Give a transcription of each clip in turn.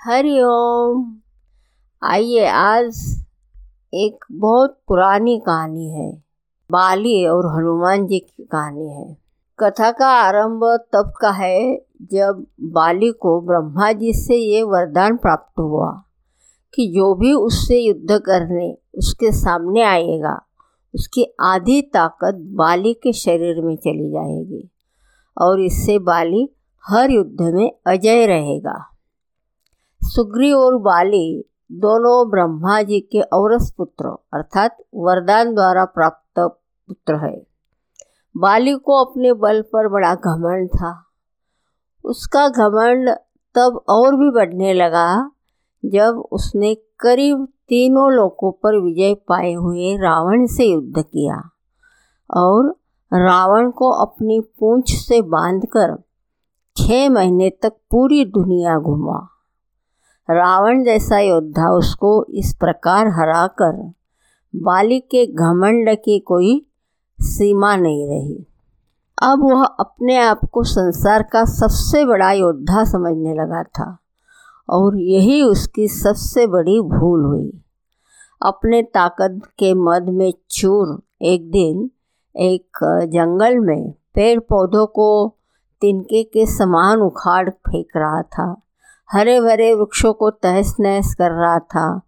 हरिओम आइए, आज एक बहुत पुरानी कहानी है। बाली और हनुमान जी की कहानी है। कथा का आरंभ तब का है जब बाली को ब्रह्मा जी से ये वरदान प्राप्त हुआ कि जो भी उससे युद्ध करने उसके सामने आएगा, उसकी आधी ताकत बाली के शरीर में चली जाएगी और इससे बाली हर युद्ध में अजय रहेगा। सुग्री और बाली दोनों ब्रह्मा जी के औरस पुत्र, अर्थात वरदान द्वारा प्राप्त पुत्र है। बाली को अपने बल पर बड़ा घमंड था। उसका घमंड तब और भी बढ़ने लगा जब उसने करीब तीनों लोगों पर विजय पाए हुए रावण से युद्ध किया और रावण को अपनी पूंछ से बांधकर छः महीने तक पूरी दुनिया घुमा। रावण जैसा योद्धा उसको इस प्रकार हराकर बाली के घमंड की कोई सीमा नहीं रही। अब वह अपने आप को संसार का सबसे बड़ा योद्धा समझने लगा था और यही उसकी सबसे बड़ी भूल हुई। अपने ताकत के मद में चूर एक दिन एक जंगल में पेड़ पौधों को तिनके के समान उखाड़ फेंक रहा था। हरे भरे वृक्षों को तहस नहस कर रहा था।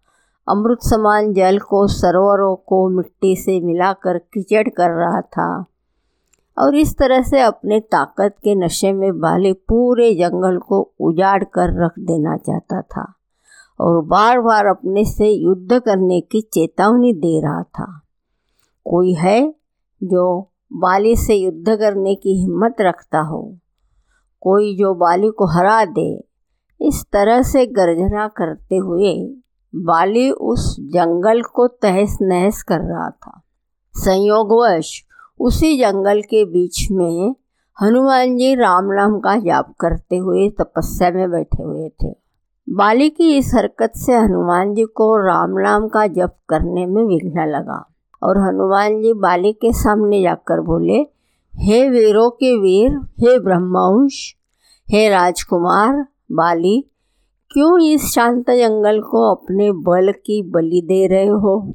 अमृत समान जल को सरोवरों को मिट्टी से मिलाकर कीचड़ कर रहा था। और इस तरह से अपने ताकत के नशे में बाले पूरे जंगल को उजाड़ कर रख देना चाहता था और बार बार अपने से युद्ध करने की चेतावनी दे रहा था। कोई है जो बाली से युद्ध करने की हिम्मत रखता हो? कोई जो बाली को हरा दे इस तरह से गर्जना करते हुए बाली उस जंगल को तहस नहस कर रहा था। संयोगवश उसी जंगल के बीच में हनुमान जी राम नाम का जाप करते हुए तपस्या में बैठे हुए थे। बाली की इस हरकत से हनुमान जी को राम नाम का जप करने में विघ्न लगा और हनुमान जी बाली के सामने जाकर बोले, हे वीरों के वीर, हे ब्रह्मांश, हे राजकुमार बाली, क्यों इस शांत जंगल को अपने बल की बलि दे रहे हो?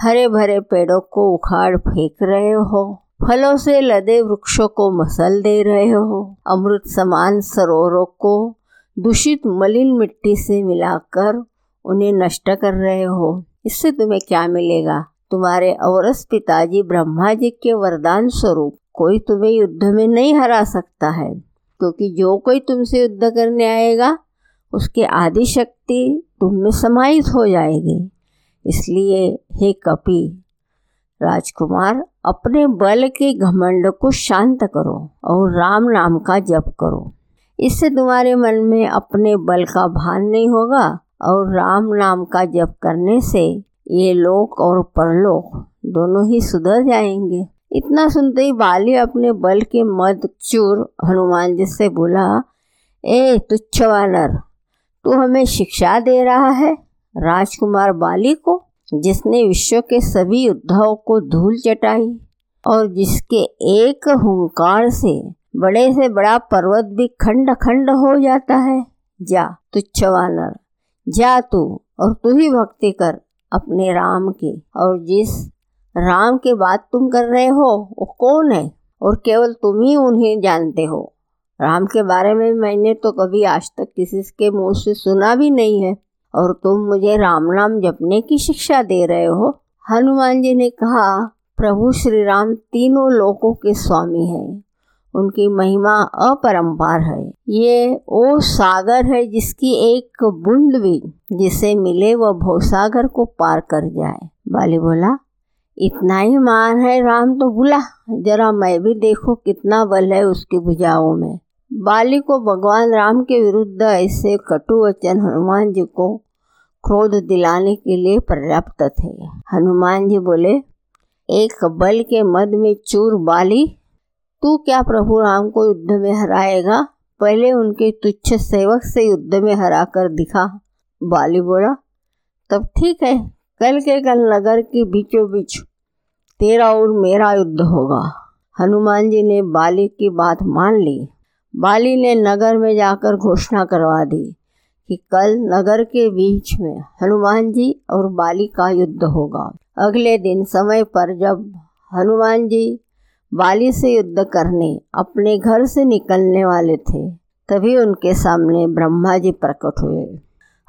हरे भरे पेड़ों को उखाड़ फेंक रहे हो? फलों से लदे वृक्षों को मसल दे रहे हो? अमृत समान सरोवरों को दूषित मलिन मिट्टी से मिलाकर उन्हें नष्ट कर रहे हो? इससे तुम्हें क्या मिलेगा? तुम्हारे औरस पिताजी ब्रह्मा जी के वरदान स्वरूप कोई तुम्हें युद्ध में नहीं हरा सकता है। क्योंकि जो कोई तुमसे युद्ध करने आएगा, उसकी आदि शक्ति तुम में समाहित हो जाएगी। इसलिए हे कपि, राजकुमार, अपने बल के घमंड को शांत करो और राम नाम का जप करो। इससे तुम्हारे मन में अपने बल का भान नहीं होगा और राम नाम का जप करने से ये लोक और परलोक दोनों ही सुधर जाएँगे। इतना सुनते ही बाली अपने बल के मद चूर हनुमान जी से बोला, ए, तुच्छ वानर, तू हमें शिक्षा दे रहा है राजकुमार बाली को, जिसने विश्व के सभी युद्धाओं को धूल चटाई और जिसके एक हुंकार से बड़े से बड़ा पर्वत भी खंड खंड हो जाता है। जा, तुच्छ वानर, जा तू और तू ही भक्ति कर अपने राम की और जिस राम के बात तुम कर रहे हो? वो कौन है? और केवल तुम ही उन्हें जानते हो। राम के बारे में मैंने तो कभी आज तक किसी के मुँह से सुना भी नहीं है। और तुम मुझे राम नाम जपने की शिक्षा दे रहे हो? हनुमान जी ने कहा, प्रभु श्री राम तीनों लोकों के स्वामी हैं। उनकी महिमा अपरंपार है। ये वो सागर है जिसकी एक बूंद भी जिसे मिले वह भवसागर को पार कर जाए। बाली बोला इतना ही मान है राम तो बुला जरा मैं भी देखो कितना बल है उसकी भुजाओं में। बाली को भगवान राम के विरुद्ध ऐसे कटु वचन हनुमान जी को क्रोध दिलाने के लिए पर्याप्त थे। हनुमान जी बोले, एक बल के मद में चूर बाली, तू क्या प्रभु राम को युद्ध में हराएगा? पहले उनके तुच्छ सेवक से युद्ध में हरा कर दिखा। बाली बोला, तब ठीक है कल के कल नगर के बीचों बीच तेरा और मेरा युद्ध होगा। हनुमान जी ने बाली की बात मान ली। बाली ने नगर में जाकर घोषणा करवा दी कि कल नगर के बीच में हनुमान जी और बाली का युद्ध होगा। अगले दिन समय पर जब हनुमान जी बाली से युद्ध करने अपने घर से निकलने वाले थे, तभी उनके सामने ब्रह्मा जी प्रकट हुए।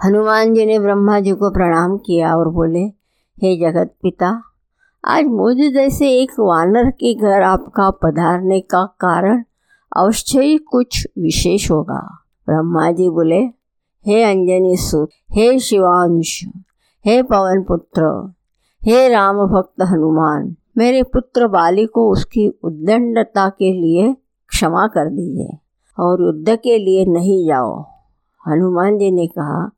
हनुमान जी ने ब्रह्मा जी को प्रणाम किया और बोले, हे जगत पिता, आज मुझे जैसे एक वानर के घर आपका पधारने का कारण अवश्य कुछ विशेष होगा। ब्रह्मा जी बोले, हे अंजनी सुत हे शिवांश, हे पवन पुत्र, हे राम भक्त हनुमान, मेरे पुत्र बाली को उसकी उद्दंडता के लिए क्षमा कर दीजिए और युद्ध के लिए नहीं जाओ। हनुमान जी ने कहा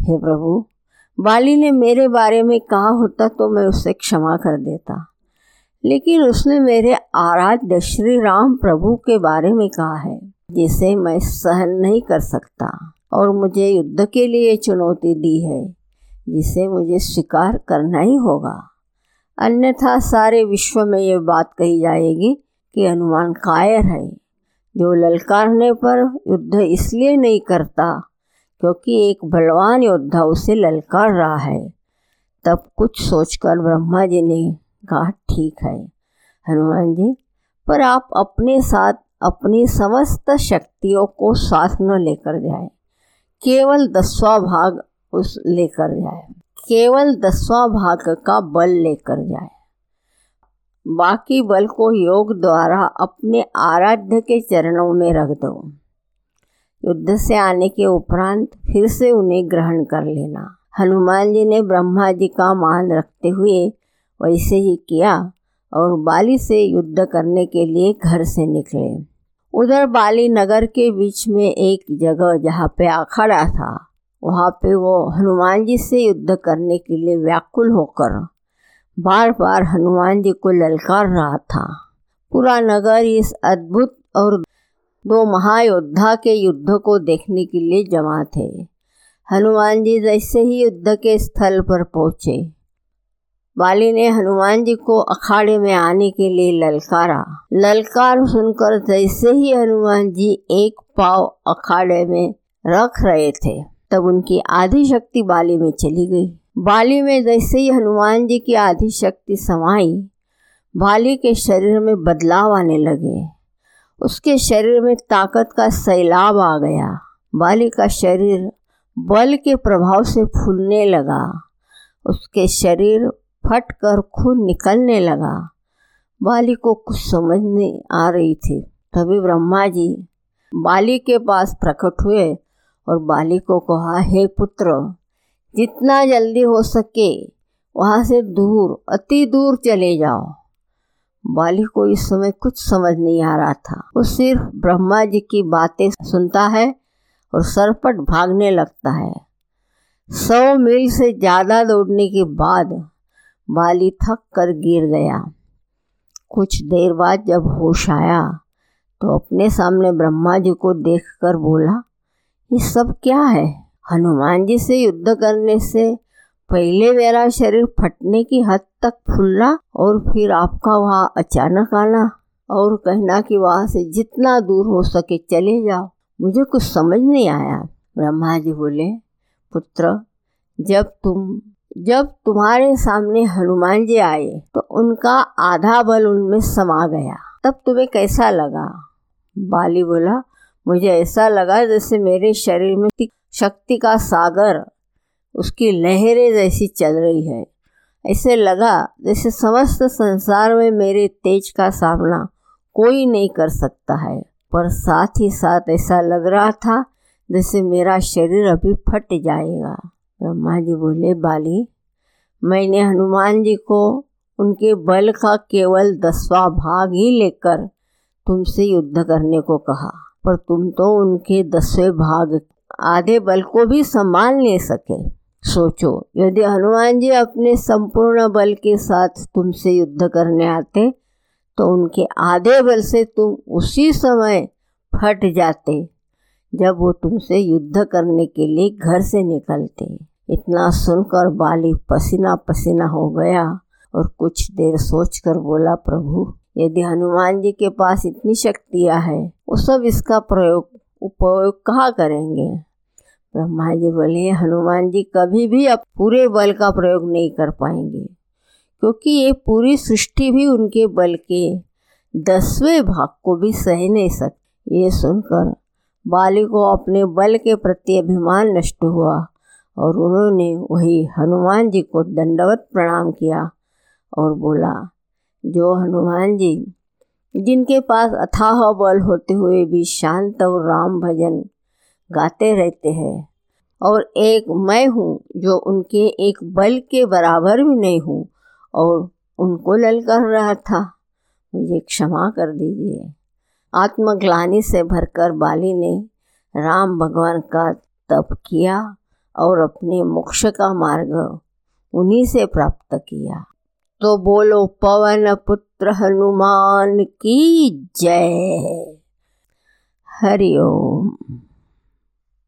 हे प्रभु, बाली ने मेरे बारे में कहा होता तो मैं उसे क्षमा कर देता। लेकिन उसने मेरे आराध्य श्री राम प्रभु के बारे में कहा है, जिसे मैं सहन नहीं कर सकता और मुझे युद्ध के लिए चुनौती दी है, जिसे मुझे स्वीकार करना ही होगा। अन्यथा सारे विश्व में ये बात कही जाएगी कि हनुमान कायर है, जो ललकारने पर युद्ध इसलिए नहीं करता क्योंकि एक बलवान योद्धा उसे ललकार रहा है। तब कुछ सोचकर ब्रह्मा जी ने कहा, ठीक है, हनुमान जी, पर आप अपने साथ, अपनी समस्त शक्तियों को साथ न लेकर जाए। केवल दसवां भाग उस लेकर जाए। केवल दसवां भाग का बल लेकर जाए। बाकी बल को योग द्वारा अपने आराध्य के चरणों में रख दो। युद्ध से आने के उपरांत फिर से उन्हें ग्रहण कर लेना। हनुमान जी ने ब्रह्मा जी का मान रखते हुए वैसे ही किया और बाली से युद्ध करने के लिए घर से निकले। उधर बाली नगर के बीच में एक जगह जहाँ पे अखाड़ा था, वहाँ पे वो हनुमान जी से युद्ध करने के लिए व्याकुल होकर बार बार हनुमान जी को ललकार रहा था। पूरा नगर इस अद्भुत और दो महायोद्धा के युद्ध को देखने के लिए जमा थे। हनुमान जी जैसे ही युद्ध के स्थल पर पहुँचे। बाली ने हनुमान जी को अखाड़े में आने के लिए ललकारा। ललकार सुनकर जैसे ही हनुमान जी एक पाव अखाड़े में रख रहे थे, तब उनकी आधी शक्ति बाली में चली गई। बाली में जैसे ही हनुमान जी की आधी शक्ति समाई, बाली के शरीर में बदलाव आने लगे। उसके शरीर में ताकत का सैलाब आ गया। बाली का शरीर बल के प्रभाव से फूलने लगा। उसके शरीर फट कर खून निकलने लगा। बाली को कुछ समझ नहीं आ रही थी। तभी ब्रह्मा जी बाली के पास प्रकट हुए और बाली को कहा, हे पुत्र, जितना जल्दी हो सके, वहाँ से दूर, अति दूर चले जाओ। बाली को इस समय कुछ समझ नहीं आ रहा था। वो सिर्फ़ ब्रह्मा जी की बातें सुनता है और सरपट भागने लगता है। सौ मील से ज़्यादा दौड़ने के बाद बाली थक कर गिर गया। कुछ देर बाद जब होश आया तो अपने सामने ब्रह्मा जी को देखकर बोला, ये सब क्या है? हनुमान जी से युद्ध करने से पहले मेरा शरीर फटने की हद तक फूलना और फिर आपका वहाँ अचानक आना और कहना कि वहाँ से जितना दूर हो सके चले जाओ। मुझे कुछ समझ नहीं आया। ब्रह्मा जी बोले, पुत्र, जब तुम, जब तुम्हारे सामने हनुमान जी आए तो उनका आधा बल उनमें समा गया। तब तुम्हें कैसा लगा? बाली बोला, मुझे ऐसा लगा जैसे मेरे शरीर में शक्ति का सागर उसकी लहरें जैसी चल रही है। ऐसे लगा जैसे समस्त संसार में मेरे तेज का सामना कोई नहीं कर सकता है। पर साथ ही साथ ऐसा लग रहा था जैसे मेरा शरीर अभी फट जाएगा। ब्रह्मा जी बोले, बाली, मैंने हनुमान जी को उनके बल का केवल दसवां भाग ही लेकर तुमसे युद्ध करने को कहा, पर तुम तो उनके दसवें भाग आधे बल को भी संभाल नहीं सके। सोचो, यदि हनुमान जी अपने संपूर्ण बल के साथ तुमसे युद्ध करने आते तो उनके आधे बल से तुम उसी समय फट जाते, जब वो तुमसे युद्ध करने के लिए घर से निकलते। इतना सुनकर बाली पसीना पसीना हो गया और कुछ देर सोचकर बोला, प्रभु, यदि हनुमान जी के पास इतनी शक्तियाँ है, वो सब इसका प्रयोग, उपयोग कहाँ करेंगे? ब्रह्मा जी बोले, हनुमान जी कभी भी अब पूरे बल का प्रयोग नहीं कर पाएँगे, क्योंकि ये पूरी सृष्टि भी उनके बल के दसवें भाग को भी सह नहीं सकती। ये सुनकर बाली को अपने बल के प्रति अभिमान नष्ट हुआ और उन्होंने वही हनुमान जी को दंडवत प्रणाम किया और बोला, जो हनुमान जी, जिनके पास अथाह बल होते हुए भी शांत और राम भजन गाते रहते हैं। और एक मैं हूँ जो उनके एक बल के बराबर भी नहीं हूँ और उनको ललकार रहा था। मुझे क्षमा कर दीजिए। आत्मग्लानी से भरकर बाली ने राम भगवान का तप किया और अपने मोक्ष का मार्ग उन्हीं से प्राप्त किया। तो बोलो, पवन पुत्र हनुमान की जय। हरिओम